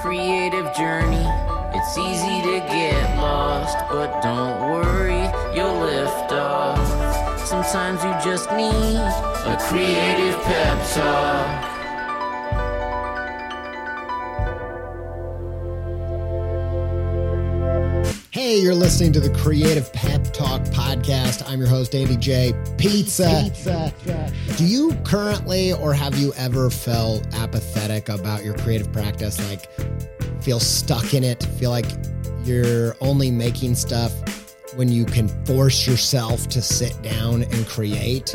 creative journey. It's easy to get lost, but don't worry, you'll lift off. Sometimes you just need a creative pep talk. Hey, you're listening to the Creative Pep Talk podcast. I'm your host, Andy J. Pizza. Pizza. Do you currently or have you ever felt apathetic about your creative practice? Like, feel stuck in it? Feel like you're only making stuff when you can force yourself to sit down and create?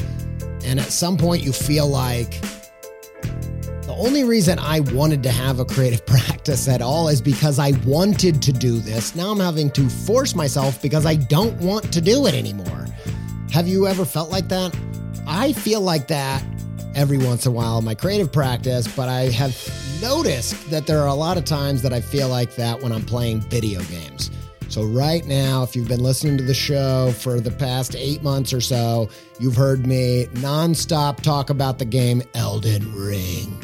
And at some point, you feel like, the only reason I wanted to have a creative practice at all is because I wanted to do this. Now I'm having to force myself because I don't want to do it anymore. Have you ever felt like that? I feel like that every once in a while in my creative practice, but I have noticed that there are a lot of times that I feel like that when I'm playing video games. So, right now, if you've been listening to the show for the past eight months or so, you've heard me nonstop talk about the game Elden Ring.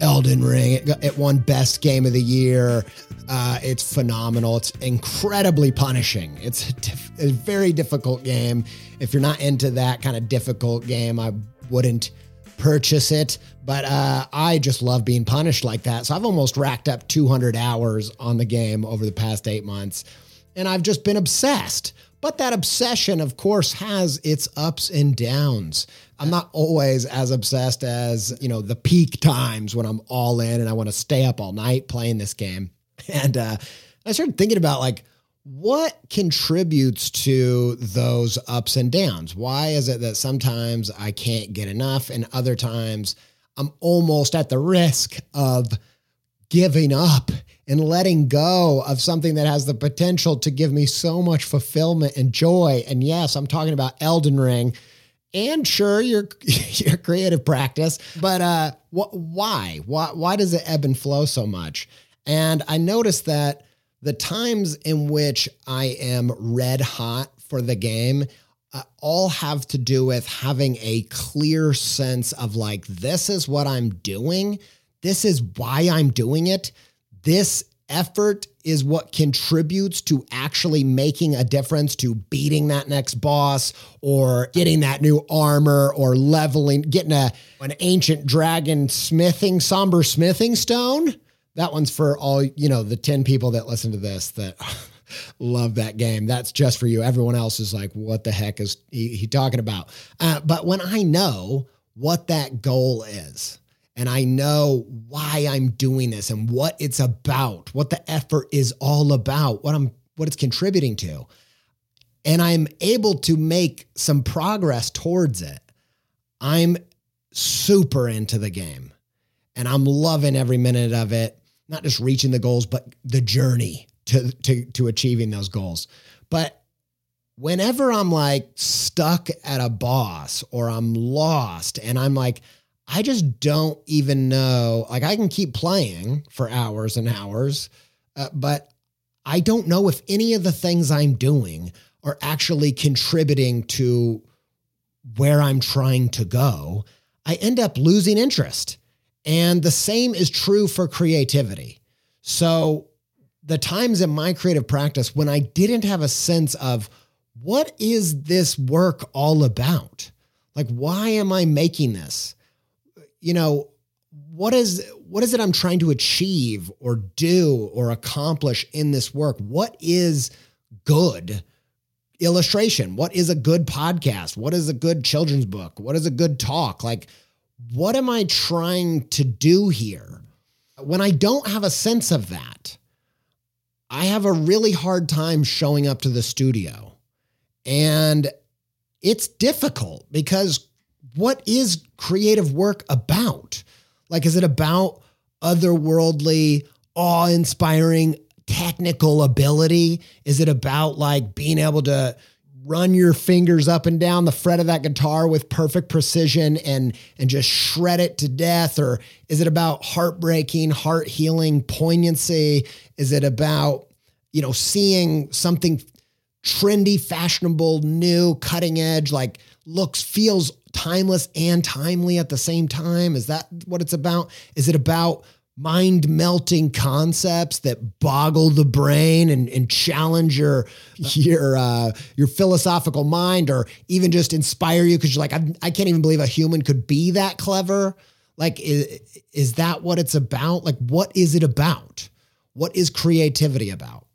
Elden Ring. It, it won Best Game of the Year. Uh, it's phenomenal. It's incredibly punishing. It's a, a, very difficult game. If you're not into that kind of difficult game, I wouldn't purchase it. But uh, I just love being punished like that. So I've almost racked up 200 hours on the game over the past eight months, and I've just been obsessed. But that obsession, of course, has its ups and downs. I'm not always as obsessed as, you know, the peak times when I'm all in and I want to stay up all night playing this game. And uh, I started thinking about like, what contributes to those ups and downs? Why is it that sometimes I can't get enough and other times I'm almost at the risk of giving up and letting go of something that has the potential to give me so much fulfillment and joy. And yes, I'm talking about Elden Ring and sure your your creative practice, but uh wh- why? Why why does it ebb and flow so much? And I noticed that the times in which I am red hot for the game uh, all have to do with having a clear sense of like this is what I'm doing this is why I'm doing it. This effort is what contributes to actually making a difference to beating that next boss or getting that new armor or leveling, getting a an ancient dragon smithing, somber smithing stone. That one's for all, you know, the 10 people that listen to this that love that game. That's just for you. Everyone else is like, what the heck is he, he talking about? Uh, but when I know what that goal is, and I know why I'm doing this and what it's about, what the effort is all about, what I'm what it's contributing to. And I'm able to make some progress towards it. I'm super into the game and I'm loving every minute of it, not just reaching the goals, but the journey to, to, to achieving those goals. But whenever I'm like stuck at a boss or I'm lost and I'm like, I just don't even know. Like, I can keep playing for hours and hours, uh, but I don't know if any of the things I'm doing are actually contributing to where I'm trying to go. I end up losing interest. And the same is true for creativity. So, the times in my creative practice when I didn't have a sense of what is this work all about? Like, why am I making this? you know, what is what is it I'm trying to achieve or do or accomplish in this work? What is good illustration? What is a good podcast? What is a good children's book? What is a good talk? Like what am I trying to do here? When I don't have a sense of that, I have a really hard time showing up to the studio. And it's difficult because what is creative work about? Like, is it about otherworldly, awe inspiring technical ability? Is it about like being able to run your fingers up and down the fret of that guitar with perfect precision and and just shred it to death or is it about heartbreaking heart healing poignancy is it about you know seeing something trendy fashionable new cutting edge like looks feels timeless and timely at the same time? Is that what it's about? Is it about mind melting concepts that boggle the brain and, and challenge your your uh, your philosophical mind or even just inspire you because you're like I, I can't even believe a human could be that clever. Like is, is that what it's about? Like what is it about? What is creativity about?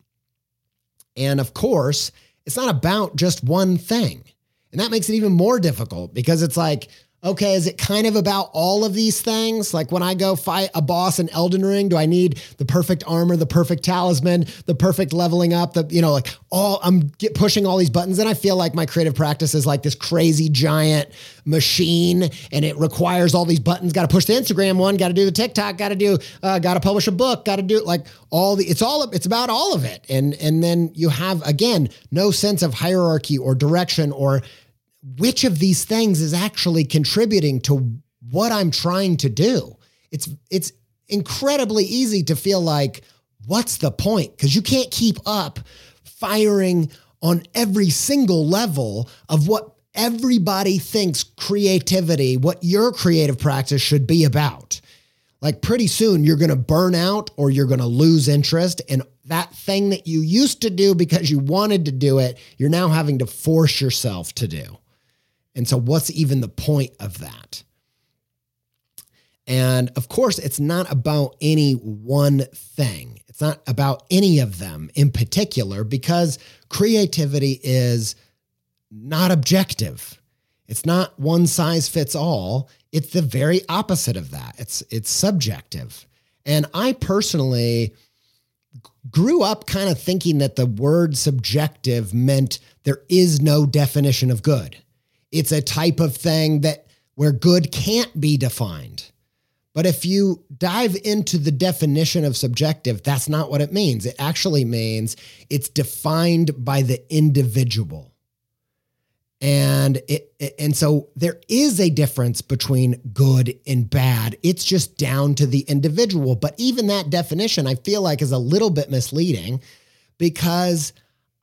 And of course it's not about just one thing. And that makes it even more difficult because it's like okay, is it kind of about all of these things? Like when I go fight a boss in Elden Ring, do I need the perfect armor, the perfect talisman, the perfect leveling up, the, you know, like all, I'm pushing all these buttons. And I feel like my creative practice is like this crazy giant machine and it requires all these buttons. Got to push the Instagram one, got to do the TikTok, got to do, uh, got to publish a book, got to do like all the, it's all, it's about all of it. And, and then you have, again, no sense of hierarchy or direction or, which of these things is actually contributing to what I'm trying to do. It's it's incredibly easy to feel like what's the point because you can't keep up firing on every single level of what everybody thinks creativity, what your creative practice should be about. Like pretty soon you're going to burn out or you're going to lose interest and that thing that you used to do because you wanted to do it, you're now having to force yourself to do. And so, what's even the point of that? And of course, it's not about any one thing. It's not about any of them in particular because creativity is not objective. It's not one size fits all. It's the very opposite of that. It's it's subjective. And I personally grew up kind of thinking that the word subjective meant there is no definition of good. It's a type of thing that where good can't be defined. But if you dive into the definition of subjective, that's not what it means. It actually means it's defined by the individual. And it, and so there is a difference between good and bad. It's just down to the individual. But even that definition, I feel like, is a little bit misleading because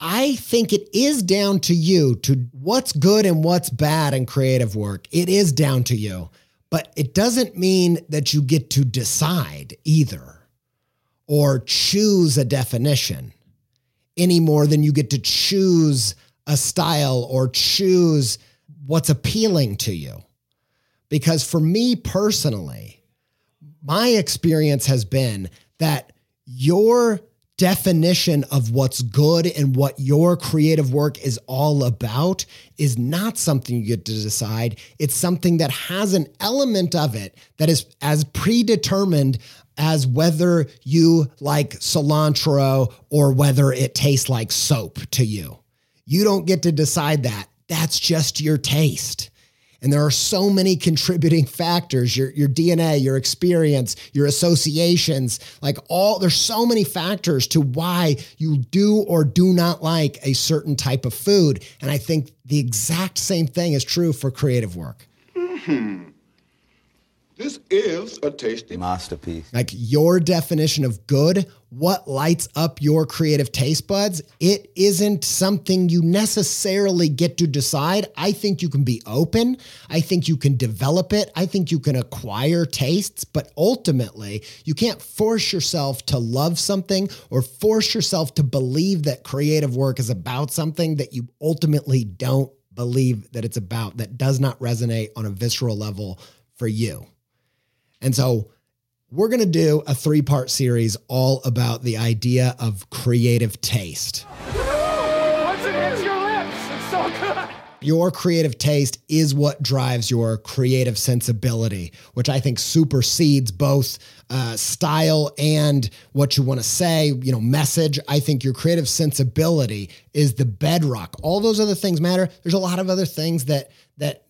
I think it is down to you to what's good and what's bad in creative work. It is down to you, but it doesn't mean that you get to decide either or choose a definition any more than you get to choose a style or choose what's appealing to you. Because for me personally, my experience has been that your definition of what's good and what your creative work is all about is not something you get to decide. It's something that has an element of it that is as predetermined as whether you like cilantro or whether it tastes like soap to you. You don't get to decide that. That's just your taste. And there are so many contributing factors your, your DNA, your experience, your associations, like all, there's so many factors to why you do or do not like a certain type of food. And I think the exact same thing is true for creative work. Mm-hmm. This is a tasty masterpiece. Like your definition of good, what lights up your creative taste buds, it isn't something you necessarily get to decide. I think you can be open. I think you can develop it. I think you can acquire tastes, but ultimately, you can't force yourself to love something or force yourself to believe that creative work is about something that you ultimately don't believe that it's about, that does not resonate on a visceral level for you. And so we're going to do a three part series all about the idea of creative taste. Once it hits your lips, it's so good. Your creative taste is what drives your creative sensibility, which I think supersedes both uh, style and what you want to say, you know, message. I think your creative sensibility is the bedrock. All those other things matter. There's a lot of other things that that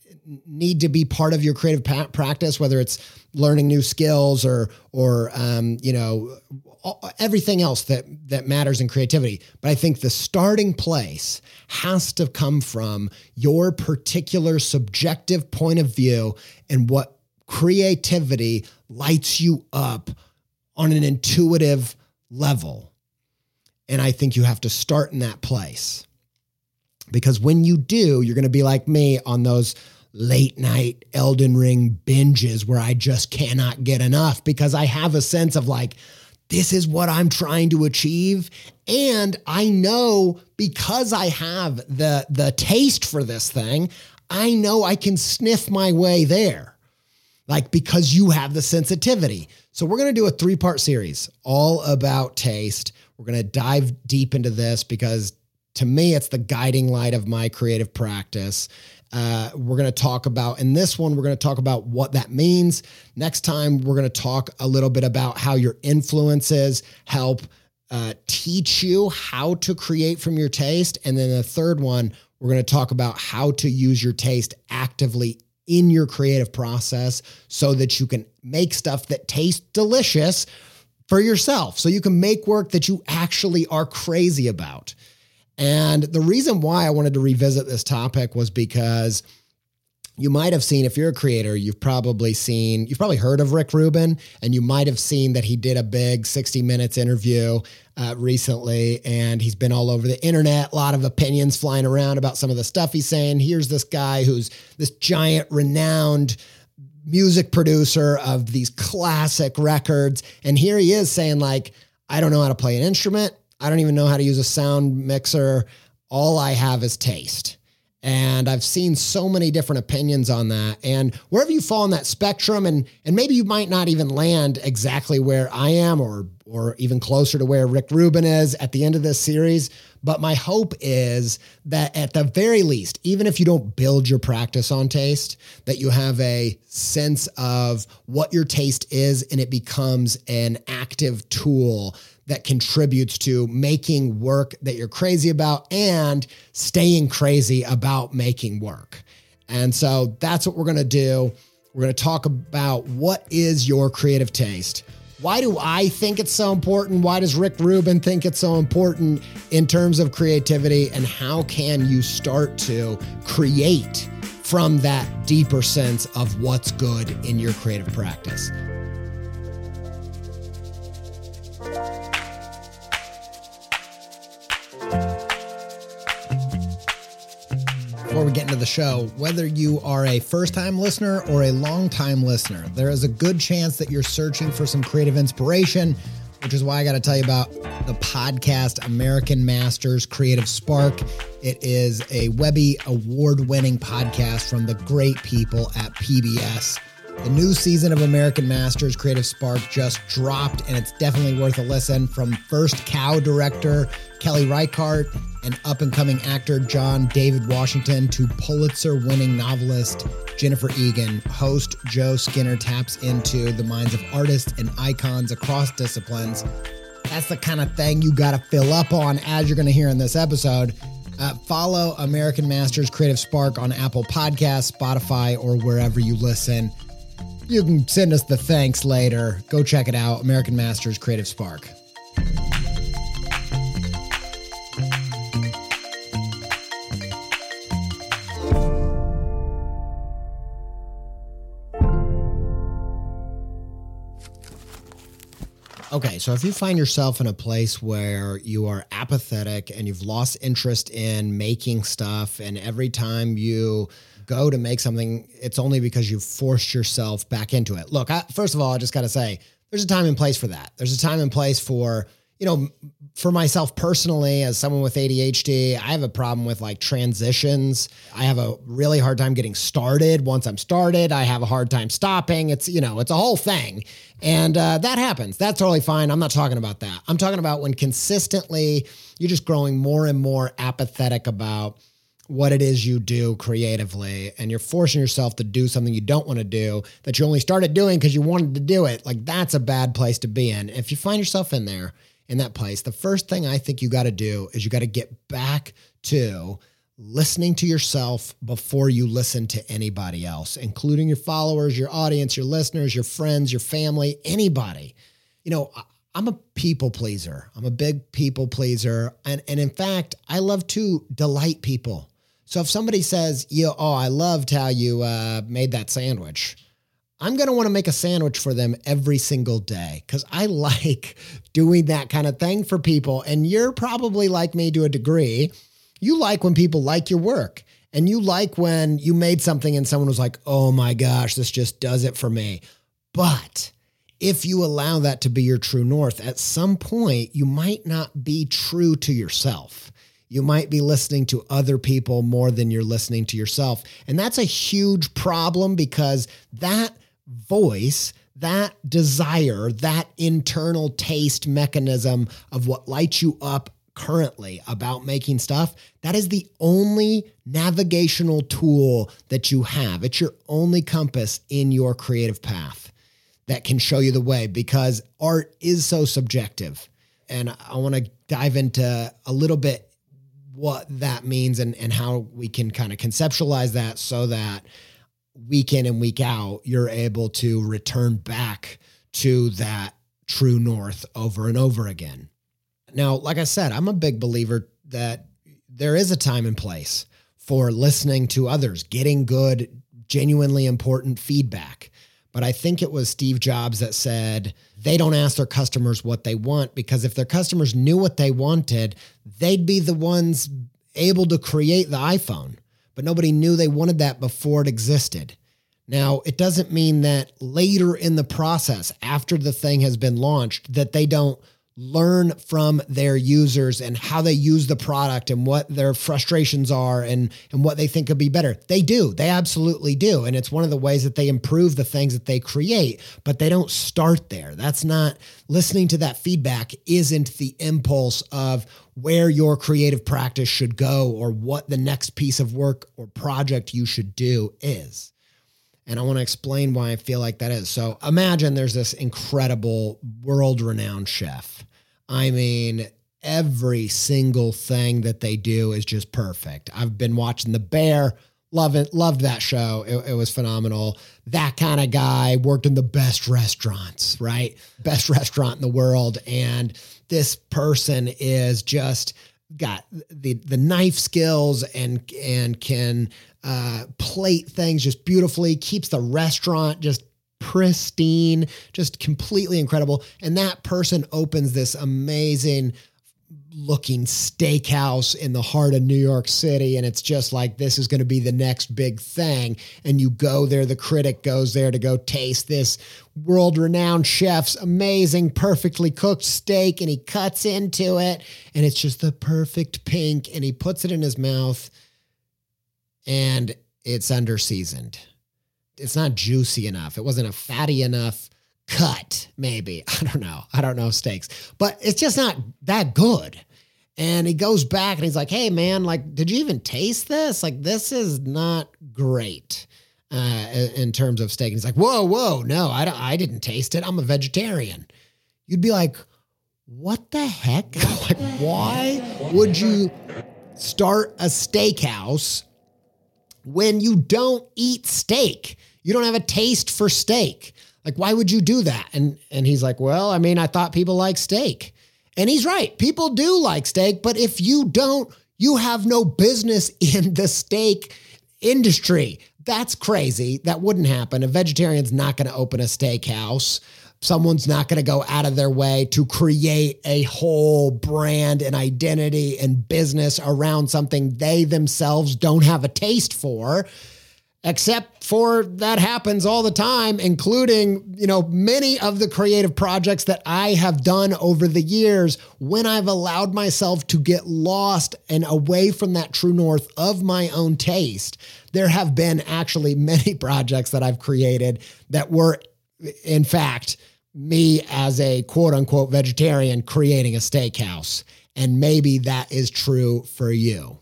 need to be part of your creative pa- practice, whether it's learning new skills or or um, you know everything else that that matters in creativity. But I think the starting place has to come from your particular subjective point of view and what creativity lights you up on an intuitive level. And I think you have to start in that place. Because when you do, you're going to be like me on those late night Elden Ring binges where I just cannot get enough because I have a sense of like, this is what I'm trying to achieve. And I know because I have the, the taste for this thing, I know I can sniff my way there. Like because you have the sensitivity. So we're going to do a three part series all about taste. We're going to dive deep into this because to me, it's the guiding light of my creative practice. Uh, we're going to talk about, in this one, we're going to talk about what that means. Next time, we're going to talk a little bit about how your influences help uh, teach you how to create from your taste. And then the third one, we're going to talk about how to use your taste actively in your creative process so that you can make stuff that tastes delicious for yourself. So you can make work that you actually are crazy about. And the reason why I wanted to revisit this topic was because you might have seen, if you're a creator, you've probably seen, you've probably heard of Rick Rubin, and you might have seen that he did a big 60 minutes interview uh, recently, and he's been all over the internet, a lot of opinions flying around about some of the stuff he's saying. Here's this guy who's this giant, renowned music producer of these classic records. And here he is saying, like, I don't know how to play an instrument. I don't even know how to use a sound mixer. All I have is taste. And I've seen so many different opinions on that. And wherever you fall on that spectrum, and and maybe you might not even land exactly where I am or or even closer to where Rick Rubin is at the end of this series. But my hope is that at the very least, even if you don't build your practice on taste, that you have a sense of what your taste is and it becomes an active tool that contributes to making work that you're crazy about and staying crazy about making work. And so that's what we're going to do. We're going to talk about what is your creative taste? Why do I think it's so important? Why does Rick Rubin think it's so important in terms of creativity? And how can you start to create from that deeper sense of what's good in your creative practice? Before we get into the show, whether you are a first time listener or a long time listener, there is a good chance that you're searching for some creative inspiration, which is why I got to tell you about the podcast American Masters Creative Spark. It is a Webby award winning podcast from the great people at PBS. The new season of American Masters Creative Spark just dropped, and it's definitely worth a listen. From First Cow director Kelly Reichardt and up and coming actor John David Washington to Pulitzer winning novelist Jennifer Egan, host Joe Skinner taps into the minds of artists and icons across disciplines. That's the kind of thing you got to fill up on, as you're going to hear in this episode. Uh, follow American Masters Creative Spark on Apple Podcasts, Spotify, or wherever you listen. You can send us the thanks later. Go check it out American Masters Creative Spark. Okay, so if you find yourself in a place where you are apathetic and you've lost interest in making stuff, and every time you go to make something, it's only because you've forced yourself back into it. Look, I, first of all, I just got to say, there's a time and place for that. There's a time and place for, you know, for myself personally, as someone with ADHD, I have a problem with like transitions. I have a really hard time getting started. Once I'm started, I have a hard time stopping. It's, you know, it's a whole thing. And uh, that happens. That's totally fine. I'm not talking about that. I'm talking about when consistently you're just growing more and more apathetic about what it is you do creatively and you're forcing yourself to do something you don't want to do that you only started doing because you wanted to do it like that's a bad place to be in if you find yourself in there in that place the first thing i think you got to do is you got to get back to listening to yourself before you listen to anybody else including your followers your audience your listeners your friends your family anybody you know I'm a people pleaser. I'm a big people pleaser. And, and in fact, I love to delight people. So if somebody says, "Yo, oh, I loved how you uh, made that sandwich," I'm going to want to make a sandwich for them every single day because I like doing that kind of thing for people. And you're probably like me to a degree. You like when people like your work. And you like when you made something and someone was like, oh my gosh, this just does it for me. But if you allow that to be your true north, at some point, you might not be true to yourself. You might be listening to other people more than you're listening to yourself. And that's a huge problem because that voice, that desire, that internal taste mechanism of what lights you up currently about making stuff, that is the only navigational tool that you have. It's your only compass in your creative path that can show you the way because art is so subjective. And I want to dive into a little bit what that means and, and how we can kind of conceptualize that so that week in and week out, you're able to return back to that true north over and over again. Now, like I said, I'm a big believer that there is a time and place for listening to others, getting good, genuinely important feedback. But I think it was Steve Jobs that said they don't ask their customers what they want because if their customers knew what they wanted, they'd be the ones able to create the iPhone. But nobody knew they wanted that before it existed. Now, it doesn't mean that later in the process, after the thing has been launched, that they don't learn from their users and how they use the product and what their frustrations are and and what they think could be better. They do. They absolutely do. And it's one of the ways that they improve the things that they create, but they don't start there. That's not listening to that feedback isn't the impulse of where your creative practice should go or what the next piece of work or project you should do is. And I want to explain why I feel like that is. So imagine there's this incredible world renowned chef. I mean, every single thing that they do is just perfect. I've been watching The Bear, love it, loved that show. It, it was phenomenal. That kind of guy worked in the best restaurants, right? Best restaurant in the world. And this person is just got the the knife skills and and can uh, plate things just beautifully, keeps the restaurant just pristine, just completely incredible. And that person opens this amazing looking steakhouse in the heart of New York City. And it's just like, this is going to be the next big thing. And you go there, the critic goes there to go taste this world renowned chef's amazing, perfectly cooked steak. And he cuts into it, and it's just the perfect pink. And he puts it in his mouth and it's under seasoned. It's not juicy enough. It wasn't a fatty enough cut, maybe. I don't know. I don't know steaks, but it's just not that good. And he goes back and he's like, hey, man, like, did you even taste this? Like, this is not great uh, in terms of steak. And he's like, whoa, whoa, no, I, don't, I didn't taste it. I'm a vegetarian. You'd be like, what the heck? like, why would you start a steakhouse when you don't eat steak. You don't have a taste for steak. Like, why would you do that? And and he's like, Well, I mean, I thought people like steak. And he's right. People do like steak, but if you don't, you have no business in the steak industry. That's crazy. That wouldn't happen. A vegetarian's not going to open a steakhouse someone's not going to go out of their way to create a whole brand and identity and business around something they themselves don't have a taste for except for that happens all the time including you know many of the creative projects that i have done over the years when i've allowed myself to get lost and away from that true north of my own taste there have been actually many projects that i've created that were in fact, me as a quote unquote vegetarian creating a steakhouse. And maybe that is true for you.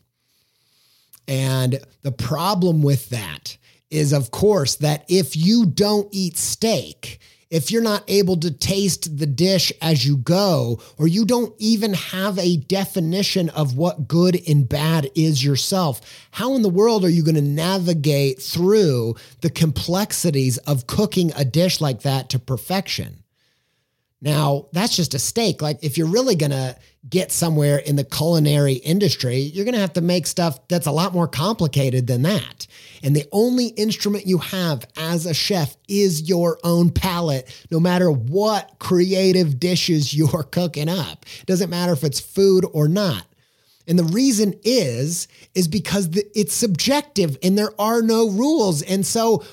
And the problem with that is, of course, that if you don't eat steak, if you're not able to taste the dish as you go, or you don't even have a definition of what good and bad is yourself, how in the world are you going to navigate through the complexities of cooking a dish like that to perfection? Now, that's just a steak. Like, if you're really going to get somewhere in the culinary industry, you're going to have to make stuff that's a lot more complicated than that. And the only instrument you have as a chef is your own palate, no matter what creative dishes you're cooking up. It doesn't matter if it's food or not. And the reason is, is because it's subjective and there are no rules. And so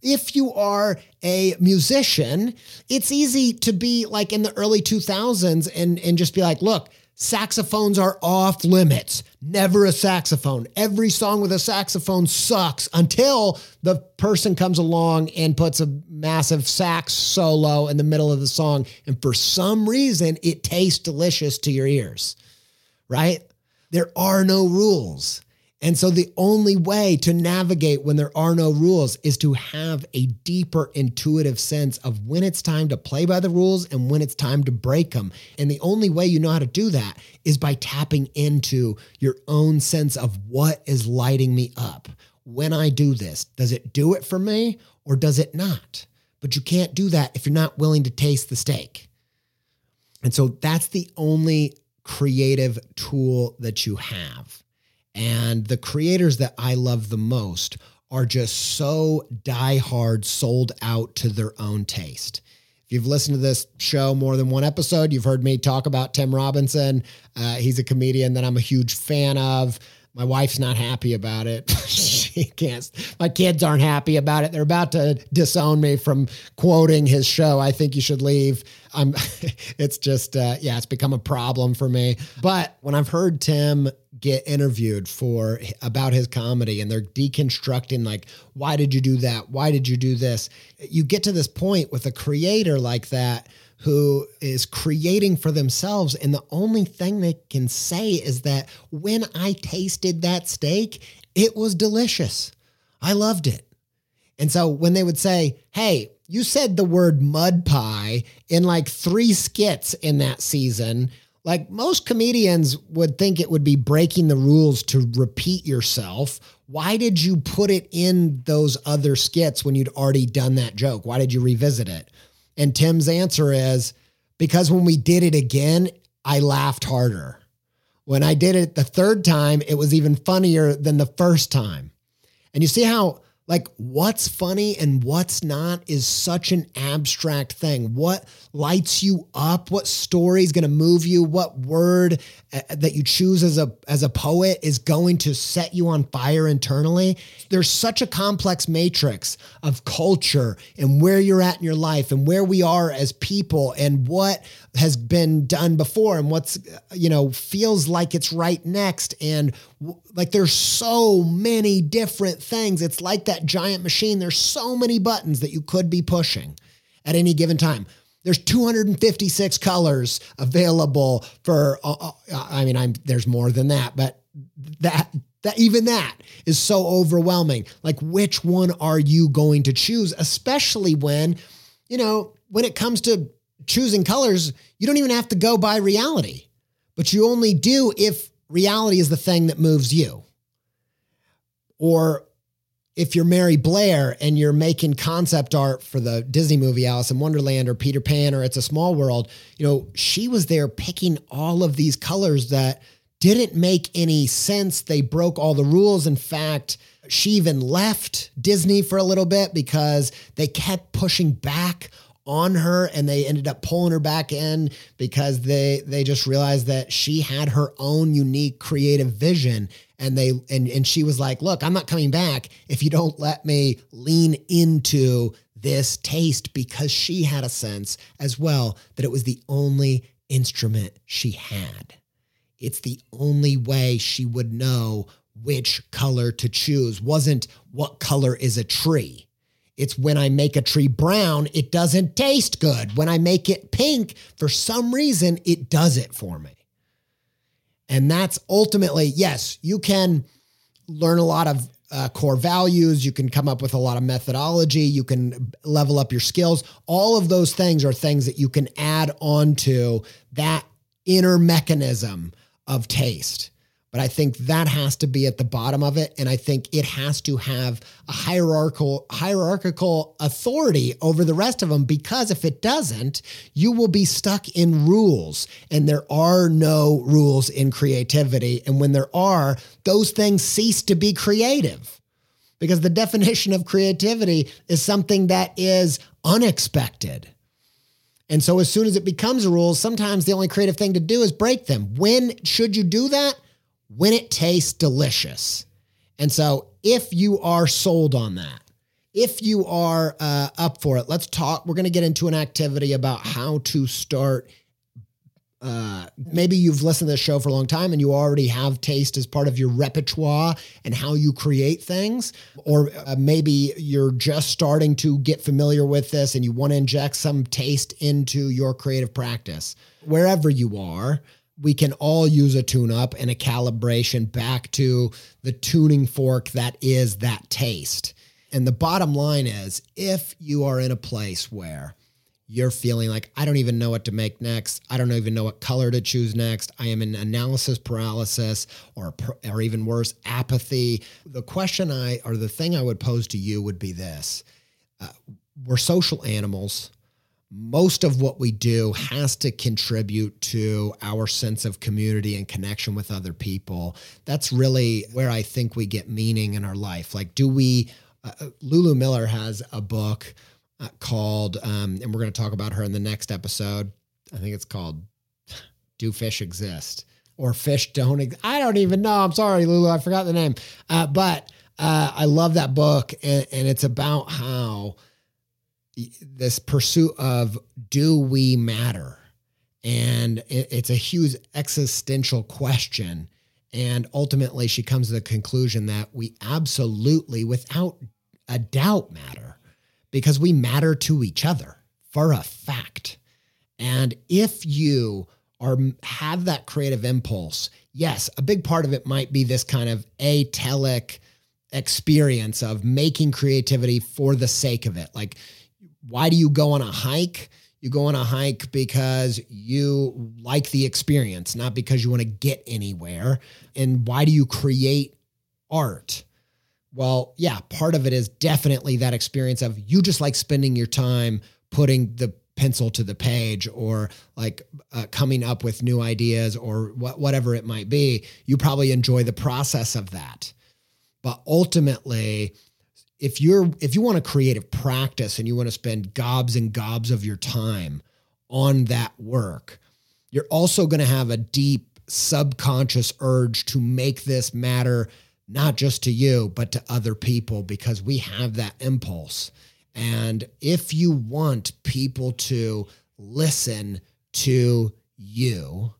if you are a musician, it's easy to be like in the early 2000s and, and just be like, look, saxophones are off limits. Never a saxophone. Every song with a saxophone sucks until the person comes along and puts a massive sax solo in the middle of the song. And for some reason, it tastes delicious to your ears, right? There are no rules. And so the only way to navigate when there are no rules is to have a deeper intuitive sense of when it's time to play by the rules and when it's time to break them. And the only way you know how to do that is by tapping into your own sense of what is lighting me up. When I do this, does it do it for me or does it not? But you can't do that if you're not willing to taste the steak. And so that's the only creative tool that you have. And the creators that I love the most are just so diehard, sold out to their own taste. If you've listened to this show more than one episode, you've heard me talk about Tim Robinson. Uh, he's a comedian that I'm a huge fan of. My wife's not happy about it. can't. My kids aren't happy about it. They're about to disown me from quoting his show. I think you should leave. I'm. It's just, uh, yeah, it's become a problem for me. But when I've heard Tim get interviewed for about his comedy and they're deconstructing like why did you do that why did you do this you get to this point with a creator like that who is creating for themselves and the only thing they can say is that when i tasted that steak it was delicious i loved it and so when they would say hey you said the word mud pie in like three skits in that season like most comedians would think it would be breaking the rules to repeat yourself. Why did you put it in those other skits when you'd already done that joke? Why did you revisit it? And Tim's answer is because when we did it again, I laughed harder. When I did it the third time, it was even funnier than the first time. And you see how like what's funny and what's not is such an abstract thing. What lights you up? What story is going to move you? What word uh, that you choose as a as a poet is going to set you on fire internally? There's such a complex matrix of culture and where you're at in your life and where we are as people and what has been done before and what's you know feels like it's right next and like there's so many different things it's like that giant machine there's so many buttons that you could be pushing at any given time. There's 256 colors available for uh, uh, i mean i'm there's more than that but that that even that is so overwhelming. Like which one are you going to choose? Especially when you know when it comes to choosing colors, you don't even have to go by reality, but you only do if reality is the thing that moves you. Or if you're Mary Blair and you're making concept art for the Disney movie Alice in Wonderland or Peter Pan or It's a Small World, you know, she was there picking all of these colors that didn't make any sense. They broke all the rules. In fact, she even left Disney for a little bit because they kept pushing back on her and they ended up pulling her back in because they they just realized that she had her own unique creative vision and they and and she was like look i'm not coming back if you don't let me lean into this taste because she had a sense as well that it was the only instrument she had. It's the only way she would know which color to choose. Wasn't what color is a tree it's when I make a tree brown, it doesn't taste good. When I make it pink, for some reason, it does it for me. And that's ultimately, yes, you can learn a lot of uh, core values. You can come up with a lot of methodology. You can level up your skills. All of those things are things that you can add on to that inner mechanism of taste. But I think that has to be at the bottom of it. And I think it has to have a hierarchical, hierarchical authority over the rest of them because if it doesn't, you will be stuck in rules. And there are no rules in creativity. And when there are, those things cease to be creative. Because the definition of creativity is something that is unexpected. And so as soon as it becomes a rule, sometimes the only creative thing to do is break them. When should you do that? When it tastes delicious. And so if you are sold on that, if you are uh, up for it, let's talk. We're going to get into an activity about how to start. Uh, maybe you've listened to this show for a long time and you already have taste as part of your repertoire and how you create things. Or uh, maybe you're just starting to get familiar with this and you want to inject some taste into your creative practice. Wherever you are, we can all use a tune up and a calibration back to the tuning fork that is that taste. And the bottom line is if you are in a place where you're feeling like, I don't even know what to make next, I don't even know what color to choose next, I am in analysis paralysis or, or even worse, apathy. The question I, or the thing I would pose to you would be this uh, We're social animals most of what we do has to contribute to our sense of community and connection with other people. That's really where I think we get meaning in our life. Like, do we, uh, uh Lulu Miller has a book uh, called, um, and we're going to talk about her in the next episode. I think it's called Do Fish Exist? Or Fish Don't? I don't even know. I'm sorry, Lulu. I forgot the name. Uh, but uh, I love that book. And, and it's about how this pursuit of do we matter? And it's a huge existential question. And ultimately, she comes to the conclusion that we absolutely, without a doubt, matter because we matter to each other for a fact. And if you are have that creative impulse, yes, a big part of it might be this kind of atelic experience of making creativity for the sake of it. Like why do you go on a hike? You go on a hike because you like the experience, not because you want to get anywhere. And why do you create art? Well, yeah, part of it is definitely that experience of you just like spending your time putting the pencil to the page or like uh, coming up with new ideas or wh- whatever it might be. You probably enjoy the process of that. But ultimately, if you're if you want to create a practice and you want to spend gobs and gobs of your time on that work, you're also going to have a deep subconscious urge to make this matter not just to you but to other people because we have that impulse. And if you want people to listen to you,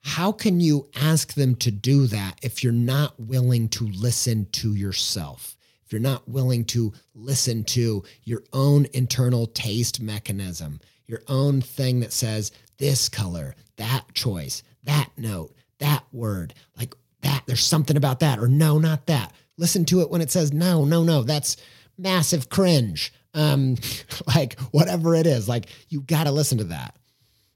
how can you ask them to do that if you're not willing to listen to yourself? If you're not willing to listen to your own internal taste mechanism, your own thing that says this color, that choice, that note, that word, like that, there's something about that, or no, not that. Listen to it when it says no, no, no, that's massive cringe. Um, like whatever it is, like you got to listen to that.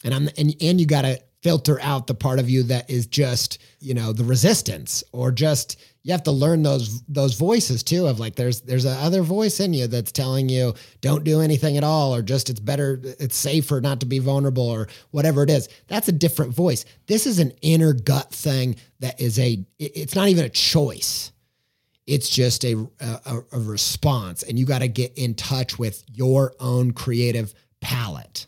And I'm and and you got to filter out the part of you that is just, you know, the resistance or just you have to learn those those voices too of like there's there's a other voice in you that's telling you don't do anything at all or just it's better it's safer not to be vulnerable or whatever it is. That's a different voice. This is an inner gut thing that is a it's not even a choice. It's just a a, a response and you got to get in touch with your own creative palette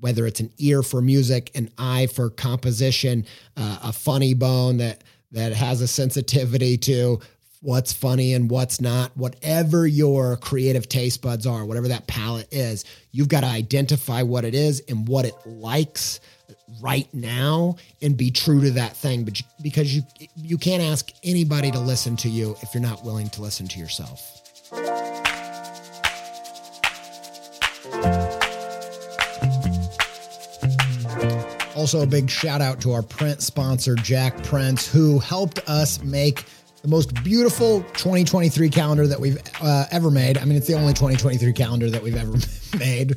whether it's an ear for music an eye for composition uh, a funny bone that that has a sensitivity to what's funny and what's not, whatever your creative taste buds are, whatever that palette is, you've got to identify what it is and what it likes right now and be true to that thing but because you you can't ask anybody to listen to you if you're not willing to listen to yourself. Also, a big shout out to our print sponsor, Jakprints, who helped us make the most beautiful 2023 calendar that we've uh, ever made. I mean, it's the only 2023 calendar that we've ever made.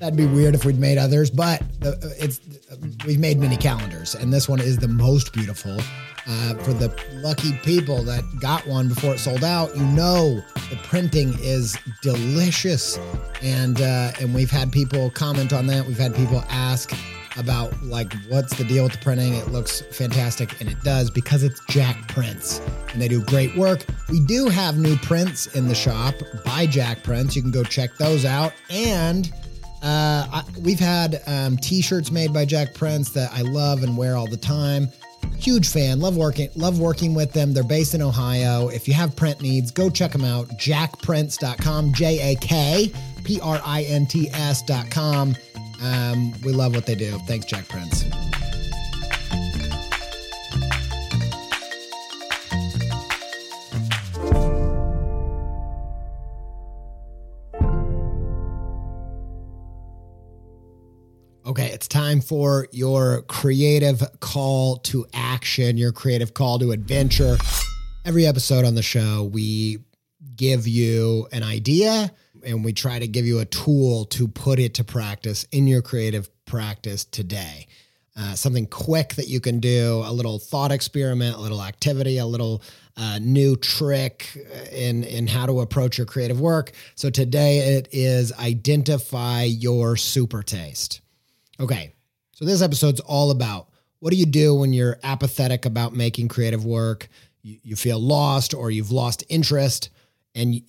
That'd be weird if we'd made others, but uh, it's we've made many calendars, and this one is the most beautiful. Uh, for the lucky people that got one before it sold out, you know the printing is delicious, and uh, and we've had people comment on that. We've had people ask about like what's the deal with the printing. It looks fantastic, and it does because it's Jakprints, and they do great work. We do have new prints in the shop by Jakprints. You can go check those out, and uh, I, we've had um, T-shirts made by Jakprints that I love and wear all the time. Huge fan. Love working. Love working with them. They're based in Ohio. If you have print needs, go check them out. JakPrints.com. J A K P R I N T S.com. Um, we love what they do. Thanks, Jakprints. Okay, it's time for your creative call to action, your creative call to adventure. Every episode on the show, we give you an idea and we try to give you a tool to put it to practice in your creative practice today. Uh, something quick that you can do, a little thought experiment, a little activity, a little uh, new trick in in how to approach your creative work. So today it is identify your super taste. Okay, so this episode's all about what do you do when you're apathetic about making creative work, you, you feel lost or you've lost interest, and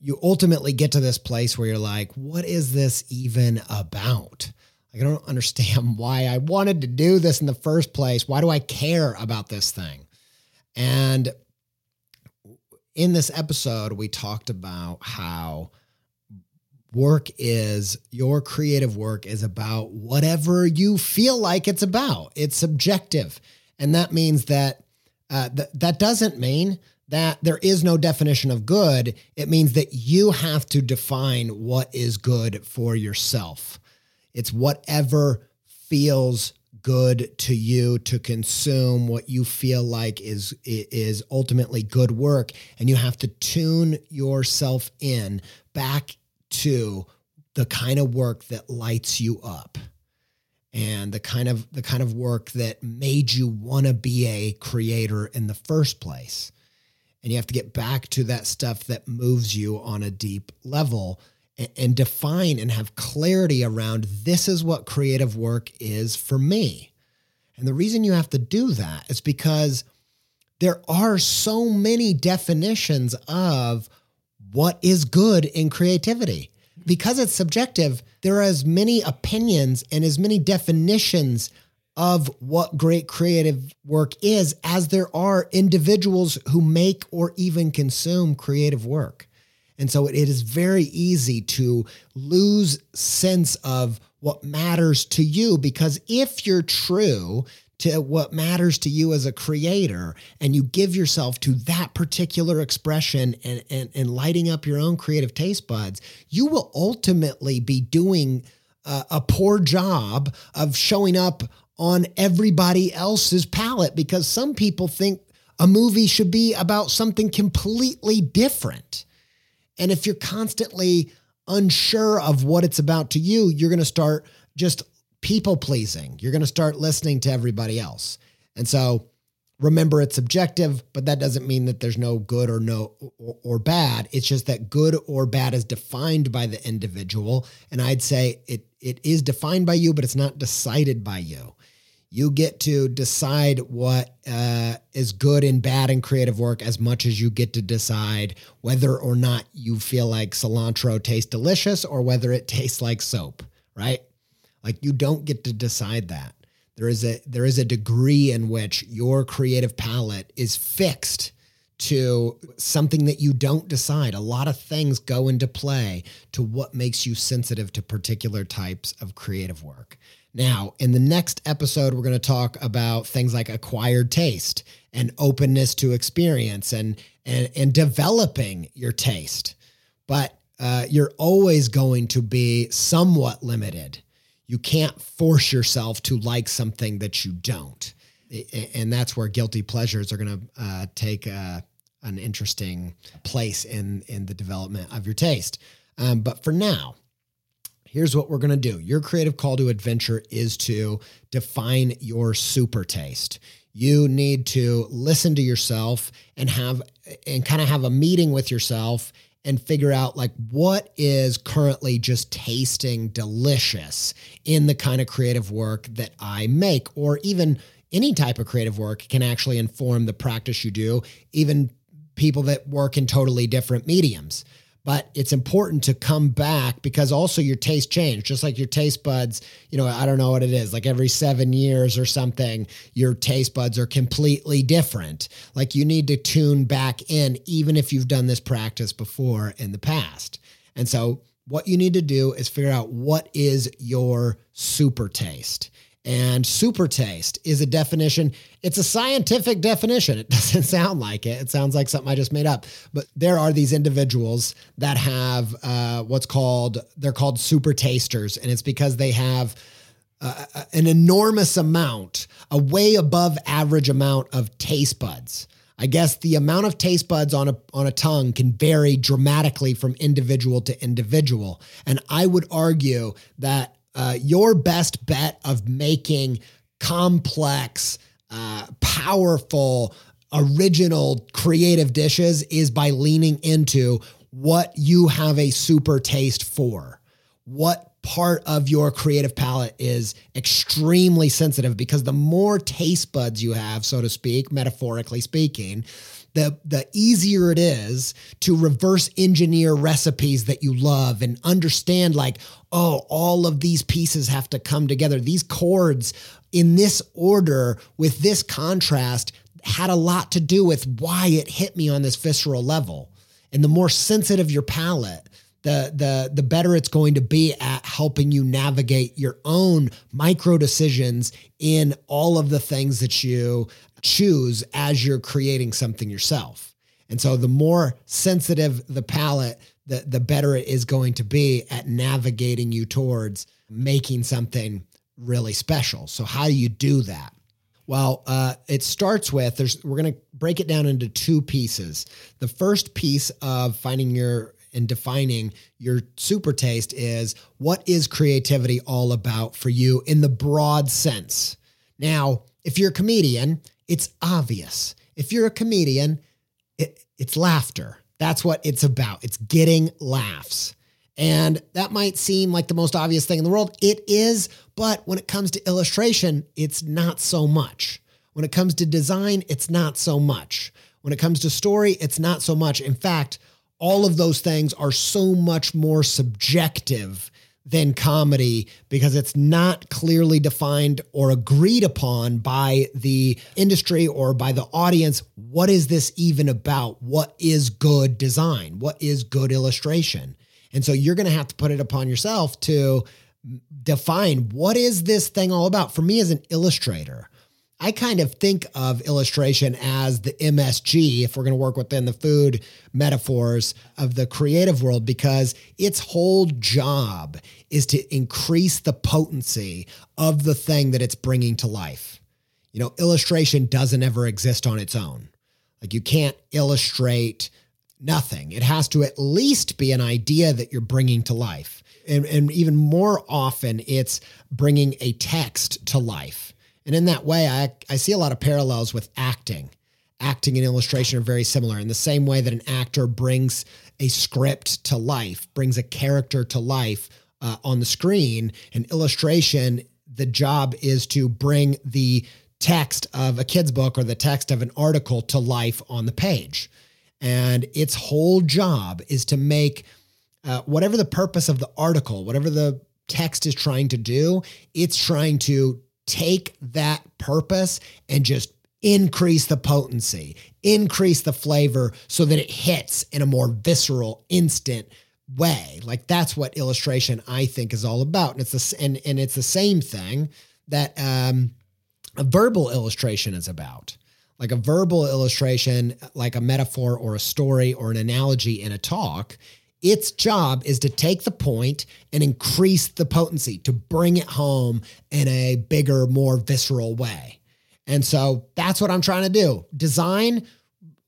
you, ultimately get to this place where you're like, what is this even about? Like, I don't understand why I wanted to do this in the first place. Why do I care about this thing? And in this episode, we talked about how work is your creative work is about whatever you feel like it's about. It's subjective. And that means that uh, th- that doesn't mean that there is no definition of good. It means that you have to define what is good for yourself. It's whatever feels good to you to consume what you feel like is is ultimately good work and you have to tune yourself in back to the kind of work that lights you up and the kind of the kind of work that made you want to be a creator in the first place and you have to get back to that stuff that moves you on a deep level and, and define and have clarity around this is what creative work is for me and the reason you have to do that is because there are so many definitions of what is good in creativity. Because it's subjective, there are as many opinions and as many definitions of what great creative work is as there are individuals who make or even consume creative work. And so it is very easy to lose sense of what matters to you because if you're true to what matters to you as a creator and you give yourself to that particular expression and, and, and lighting up your own creative taste buds, you will ultimately be doing a poor job of showing up on everybody else's palette because some people think a movie should be about something completely different. And if you're constantly unsure of what it's about to you, you're going to start just people pleasing. You're going to start listening to everybody else. And so remember it's subjective, but that doesn't mean that there's no good or no or, or, bad. It's just that good or bad is defined by the individual. And I'd say it it is defined by you, but it's not decided by you. You get to decide what uh, is good and bad in creative work as much as you get to decide whether or not you feel like cilantro tastes delicious or whether it tastes like soap, right? Like you don't get to decide that. There is a there is a degree in which your creative palette is fixed to something that you don't decide. A lot of things go into play to what makes you sensitive to particular types of creative work. Now, in the next episode, we're going to talk about things like acquired taste and openness to experience and and, and developing your taste. But uh, you're always going to be somewhat limited you can't force yourself to like something that you don't. And that's where guilty pleasures are going to uh, take uh, an interesting place in, in the development of your taste. Um, but for now, here's what we're going to do. Your creative call to adventure is to define your super taste. You need to listen to yourself and have and kind of have a meeting with yourself and figure out like what is currently just tasting delicious in the kind of creative work that I make or even any type of creative work can actually inform the practice you do even people that work in totally different mediums but it's important to come back because also your taste change. Just like your taste buds you know i don't know what it is like every seven years or something your taste buds are completely different. Like you need to tune back in even if you've done this practice before in the past. And so what you need to do is figure out what is your super taste and super taste is a definition. It's a scientific definition. It doesn't sound like it. It sounds like something I just made up. But there are these individuals that have uh, what's called, they're called super tasters. And it's because they have uh, uh, an enormous amount, a way above average amount of taste buds. I guess the amount of taste buds on a on a tongue can vary dramatically from individual to individual. And I would argue that uh, your best bet of making complex, uh, powerful, original, creative dishes is by leaning into what you have a super taste for. What part of your creative palate is extremely sensitive because the more taste buds you have, so to speak, metaphorically speaking, the the easier it is to reverse engineer recipes that you love and understand like oh all of these pieces have to come together. These chords in this order with this contrast had a lot to do with why it hit me on this visceral level. And the more sensitive your palate the the the better it's going to be at helping you navigate your own micro decisions in all of the things that you choose as you're creating something yourself. And so the more sensitive the palate, the the better it is going to be at navigating you towards making something really special. So how do you do that? Well, uh, it starts with there's we're going to break it down into two pieces. The first piece of finding your and defining your super taste is what is creativity all about for you in the broad sense. Now, if you're a comedian it's obvious. If you're a comedian, it, it's laughter. That's what it's about. It's getting laughs. And that might seem like the most obvious thing in the world. It is, but when it comes to illustration, it's not so much. When it comes to design, it's not so much. When it comes to story, it's not so much. In fact, all of those things are so much more subjective than comedy because it's not clearly defined or agreed upon by the industry or by the audience. What is this even about? What is good design? What is good illustration? And so you're going to have to put it upon yourself to define what is this thing all about. For me as an illustrator, I kind of think of illustration as the MSG, if we're going to work within the food metaphors of the creative world, because its whole job is to increase the potency of the thing that it's bringing to life. You know, illustration doesn't ever exist on its own. Like you can't illustrate nothing. It has to at least be an idea that you're bringing to life. And, and even more often, it's bringing a text to life and in that way, I, I see a lot of parallels with acting. Acting and illustration are very similar in the same way that an actor brings a script to life, brings a character to life uh, on the screen. An illustration, the job is to bring the text of a kid's book or the text of an article to life on the page. And its whole job is to make uh, whatever the purpose of the article, whatever the text is trying to do, it's trying to take that purpose and just increase the potency, increase the flavor so that it hits in a more visceral, instant way. Like that's what illustration I think is all about. And it's the and, and it's the same thing that um, a verbal illustration is about. Like a verbal illustration, like a metaphor or a story or an analogy in a talk, its job is to take the point and increase the potency, to bring it home in a bigger, more visceral way. And so that's what I'm trying to do. Design,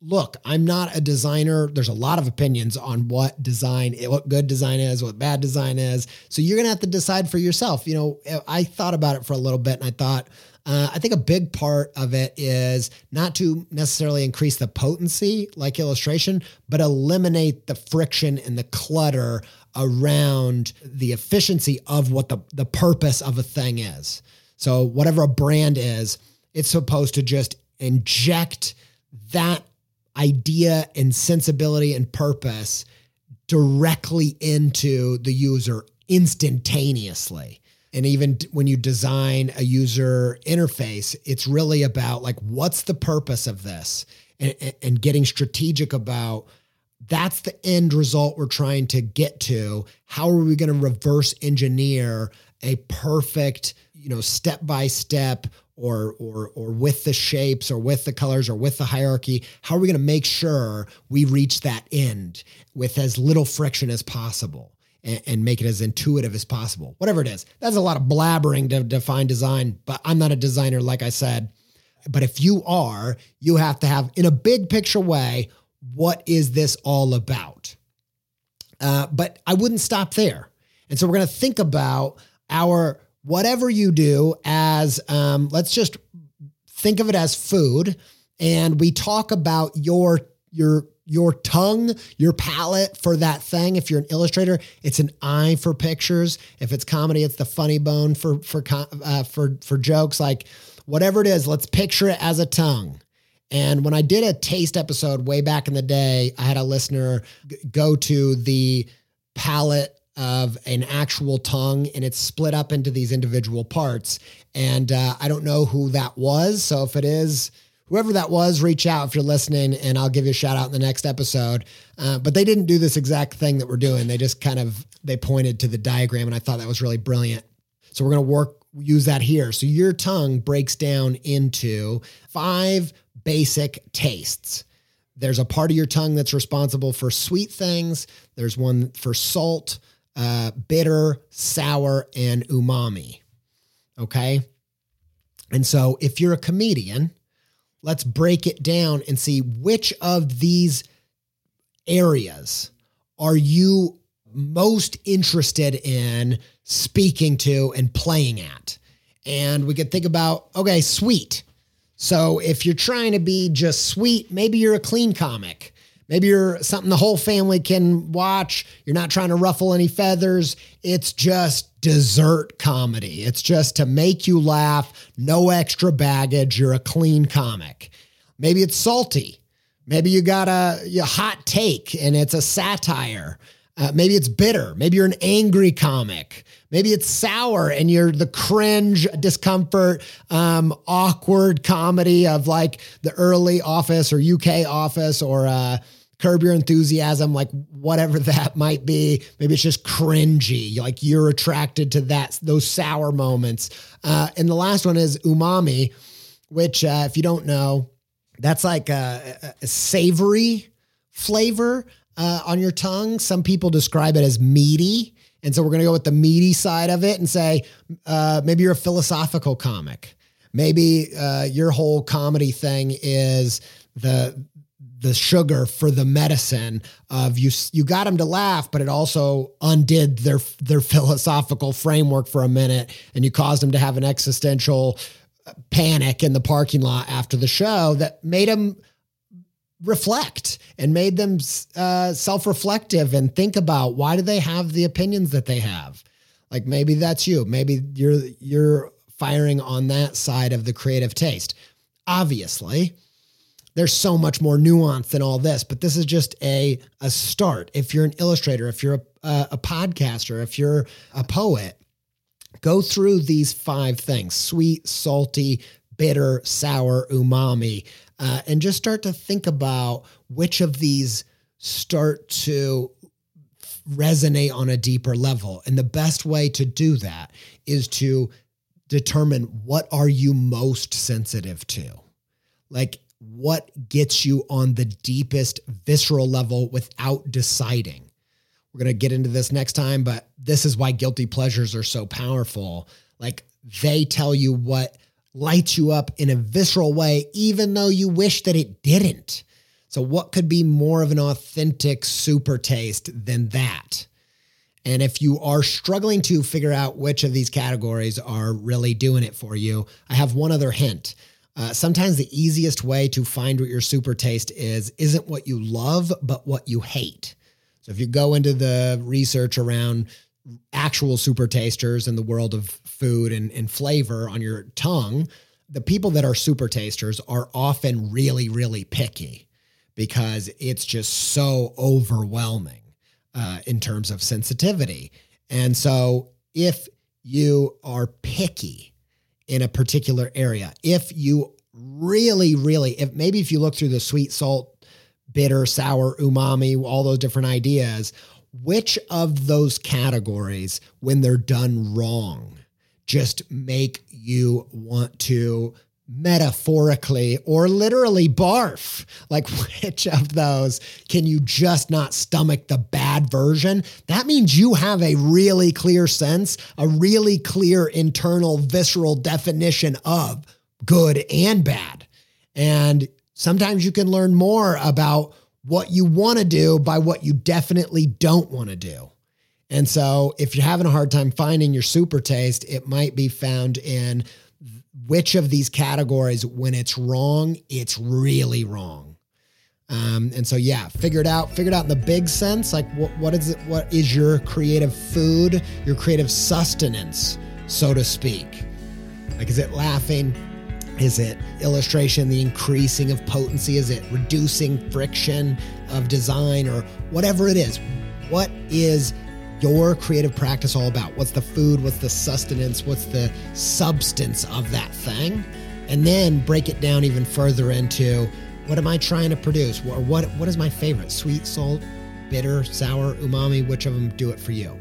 look, I'm not a designer. There's a lot of opinions on what design, what good design is, what bad design is. So you're going to have to decide for yourself. You know, I thought about it for a little bit and I thought, uh, I think a big part of it is not to necessarily increase the potency like illustration, but eliminate the friction and the clutter around the efficiency of what the, the purpose of a thing is. So, whatever a brand is, it's supposed to just inject that idea and sensibility and purpose directly into the user instantaneously. And even when you design a user interface, it's really about like, what's the purpose of this? And, and getting strategic about that's the end result we're trying to get to. How are we going to reverse engineer a perfect, you know, step by step or or or with the shapes or with the colors or with the hierarchy how are we going to make sure we reach that end with as little friction as possible and, and, make it as intuitive as possible. Whatever it is that's a lot of blabbering to define design but i'm not a designer like i said. But if you are you have to have in a big picture way what is this all about? Uh, but i wouldn't stop there. And so we're going to think about our whatever you do as um, let's just think of it as food and we talk about your your your tongue, your palate for that thing. If you're an illustrator, it's an eye for pictures. If it's comedy, it's the funny bone for for uh, for for jokes. Like whatever it is, let's picture it as a tongue. And when I did a taste episode way back in the day, I had a listener go to the palate of an actual tongue and it's split up into these individual parts. And uh, I don't know who that was. So if it is, whoever that was, reach out if you're listening and I'll give you a shout out in the next episode. Uh, but they didn't do this exact thing that we're doing. They just kind of, they pointed to the diagram and I thought that was really brilliant. So we're going to work, use that here. So your tongue breaks down into five basic tastes. There's a part of your tongue that's responsible for sweet things. There's one for salt uh, bitter, sour, and umami. Okay. And so if you're a comedian, let's break it down and see which of these areas are you most interested in speaking to and playing at. And we could think about, okay, sweet. So if you're trying to be just sweet, maybe you're a clean comic. Maybe you're something the whole family can watch. You're not trying to ruffle any feathers. It's just dessert comedy. It's just to make you laugh, no extra baggage. You're a clean comic. Maybe it's salty. Maybe you got a, a hot take and it's a satire. Uh, maybe it's bitter. Maybe you're an angry comic. Maybe it's sour and you're the cringe, discomfort, um, awkward comedy of like the early Office or UK Office or uh, curb your enthusiasm, like whatever that might be. Maybe it's just cringy, like you're attracted to that those sour moments. Uh, and the last one is umami, which uh, if you don't know, that's like a, a savory flavor uh, on your tongue. Some people describe it as meaty. And so we're going to go with the meaty side of it and say uh, maybe you're a philosophical comic. Maybe uh, your whole comedy thing is the the sugar for the medicine of you you got them to laugh but it also undid their their philosophical framework for a minute and you caused them to have an existential panic in the parking lot after the show that made them reflect and made them uh, self-reflective and think about why do they have the opinions that they have? Like maybe that's you. Maybe you're you're firing on that side of the creative taste. Obviously there's so much more nuance than all this, but this is just a a start. If you're an illustrator, if you're a, a, podcaster, if you're a poet, go through these five things: sweet, salty, bitter, sour, umami, uh, and just start to think about which of these start to resonate on a deeper level. And the best way to do that is to determine what are you most sensitive to. Like what gets you on the deepest visceral level without deciding. We're going to get into this next time, but this is why guilty pleasures are so powerful. Like they tell you what lights you up in a visceral way, even though you wish that it didn't. So, what could be more of an authentic super taste than that? And if you are struggling to figure out which of these categories are really doing it for you, I have one other hint. Uh, sometimes the easiest way to find what your super taste is isn't what you love, but what you hate. So if you go into the research around actual super tasters in the world of food and, and flavor on your tongue, the people that are super tasters are often really, really picky because it's just so overwhelming. uh, in terms of sensitivity. And so if you are picky in a particular area, if you really, really, if maybe if you look through the sweet, salt, bitter, sour, umami, all those different ideas, which of those categories, when they're done wrong, just make you want to metaphorically or literally barf? Like, which of those can you just not stomach the bad version? That means you have a really clear sense, a really clear internal visceral definition of good and bad. And sometimes you can learn more about what you want to do by what you definitely don't want to do. And so, if you're having a hard time finding your super taste, it might be found in which of these categories, when it's wrong, it's really wrong. Um, and so, yeah, figure it out. Figure it out in the big sense. Like, what, what is it? What is your creative food, your creative sustenance, so to speak? Like, is it laughing? Is it illustration, the increasing of potency? Is it reducing friction of design or whatever it is? What is your creative practice all about? What's the food? What's the sustenance? What's the substance of that thing? And then break it down even further into what am I trying to produce? Or what, what is my favorite? Sweet, salt, bitter, sour, umami? Which of them do it for you?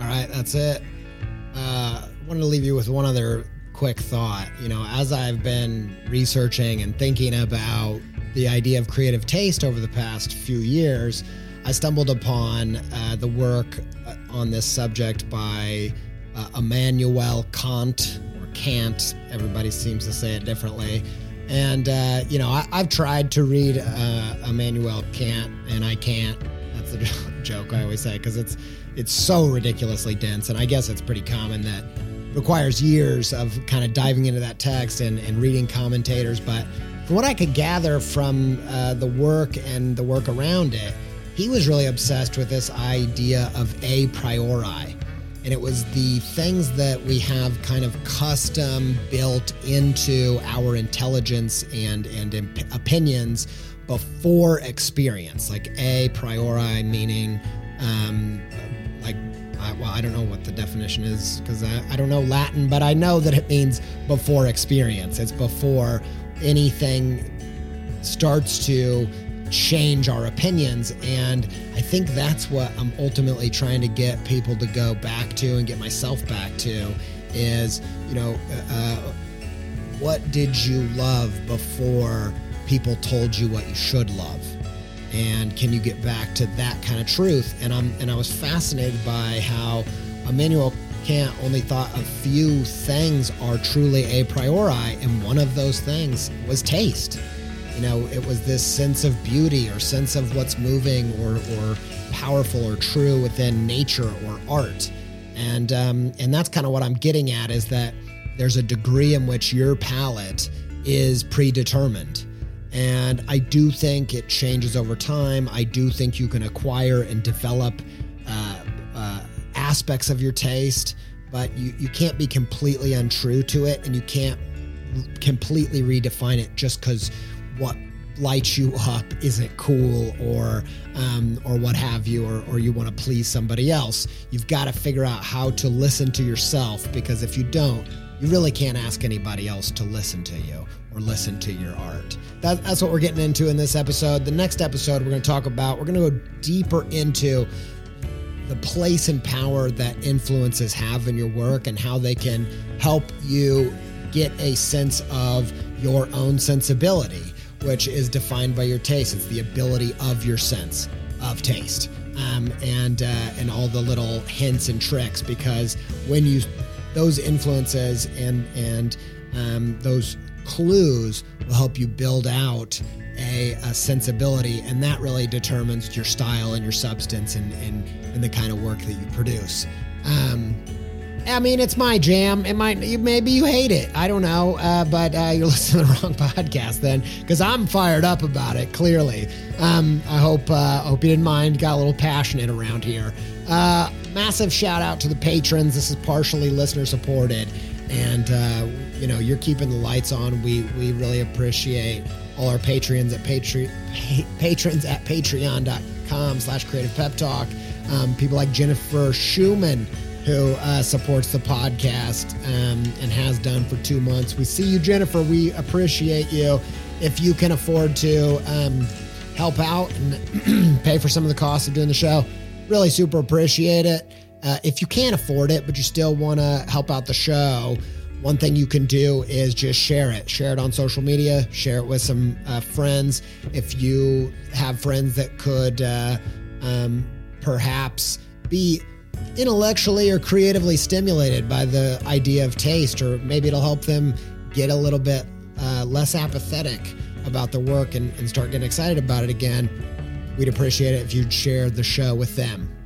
All right, that's it. Wanted to leave you with one other quick thought. You know, as I've been researching and thinking about the idea of creative taste over the past few years, I stumbled upon uh, the work uh, on this subject by uh, Immanuel Kant or Kant. Everybody seems to say it differently. And, uh, you know, I, have tried to read uh, Immanuel Kant and I can't. That's a joke I always say because it's it's so ridiculously dense. And I guess it's pretty common that requires years of kind of diving into that text and, and reading commentators. But from what I could gather from uh, the work and the work around it, he was really obsessed with this idea of a priori. And it was the things that we have kind of custom built into our intelligence and, and imp- opinions before experience, like a priori, meaning um, like I, well, I don't know what the definition is because I, I don't know Latin, but I know that it means before experience. It's before anything starts to change our opinions. And I think that's what I'm ultimately trying to get people to go back to and get myself back to is, you know, uh, what did you love before people told you what you should love? And can you get back to that kind of truth? And i'm and i was fascinated by how immanuel kant only thought a few things are truly a priori and one of those things was taste. You know it was this sense of beauty or sense of what's moving or or powerful or true within nature or art. And um, and that's kind of what i'm getting at is that there's a degree in which your palate is predetermined and I do think it changes over time. I do think you can acquire and develop uh, uh, aspects of your taste, but you, you can't be completely untrue to it and you can't completely redefine it just because what lights you up isn't cool or um, or what have you or, or you want to please somebody else you've got to figure out how to listen to yourself because if you don't you really can't ask anybody else to listen to you or listen to your art. That, that's what we're getting into in this episode. The next episode, we're going to talk about, we're going to go deeper into the place and power that influences have in your work and how they can help you get a sense of your own sensibility, which is defined by your taste. It's the ability of your sense of taste. Um, and uh, and all the little hints and tricks because when you those influences and and um, those clues will help you build out a, a, sensibility, and that really determines your style and your substance and, and, and the kind of work that you produce. Um, I mean, it's my jam. It might, maybe you hate it. I don't know. Uh, but uh, you're listening to the wrong podcast then, because I'm fired up about it. Clearly, um, I hope uh, hope you didn't mind. Got a little passionate around here. Uh, massive shout out to the patrons. This is partially listener supported, and uh, you know you're keeping the lights on. We we really appreciate all our patrons at Patre- pa- patrons at patreon.com slash creative pep talk. Um, people like Jennifer Schumann who uh, supports the podcast um, and has done for two months. We see you, Jennifer. We appreciate you. If you can afford to um, help out and pay for some of the costs of doing the show, really super appreciate it. Uh, if you can't afford it, but you still want to help out the show, one thing you can do is just share it. Share it on social media, share it with some uh, friends. If you have friends that could uh, um, perhaps be intellectually or creatively stimulated by the idea of taste, or maybe it'll help them get a little bit uh, less apathetic about the work and, and start getting excited about it again. We'd appreciate it if you'd share the show with them.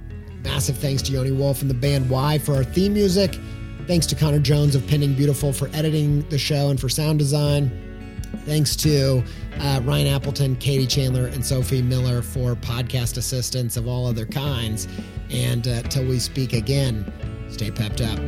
Massive thanks to Yoni Wolf and the band WHY? for our theme music. Thanks to Connor Jones of Pending Beautiful for editing the show and for sound design. Thanks to uh, Ryan Appleton, Katie Chandler, and Sophie Miller for podcast assistance of all other kinds. And uh, till we speak again, stay pepped up.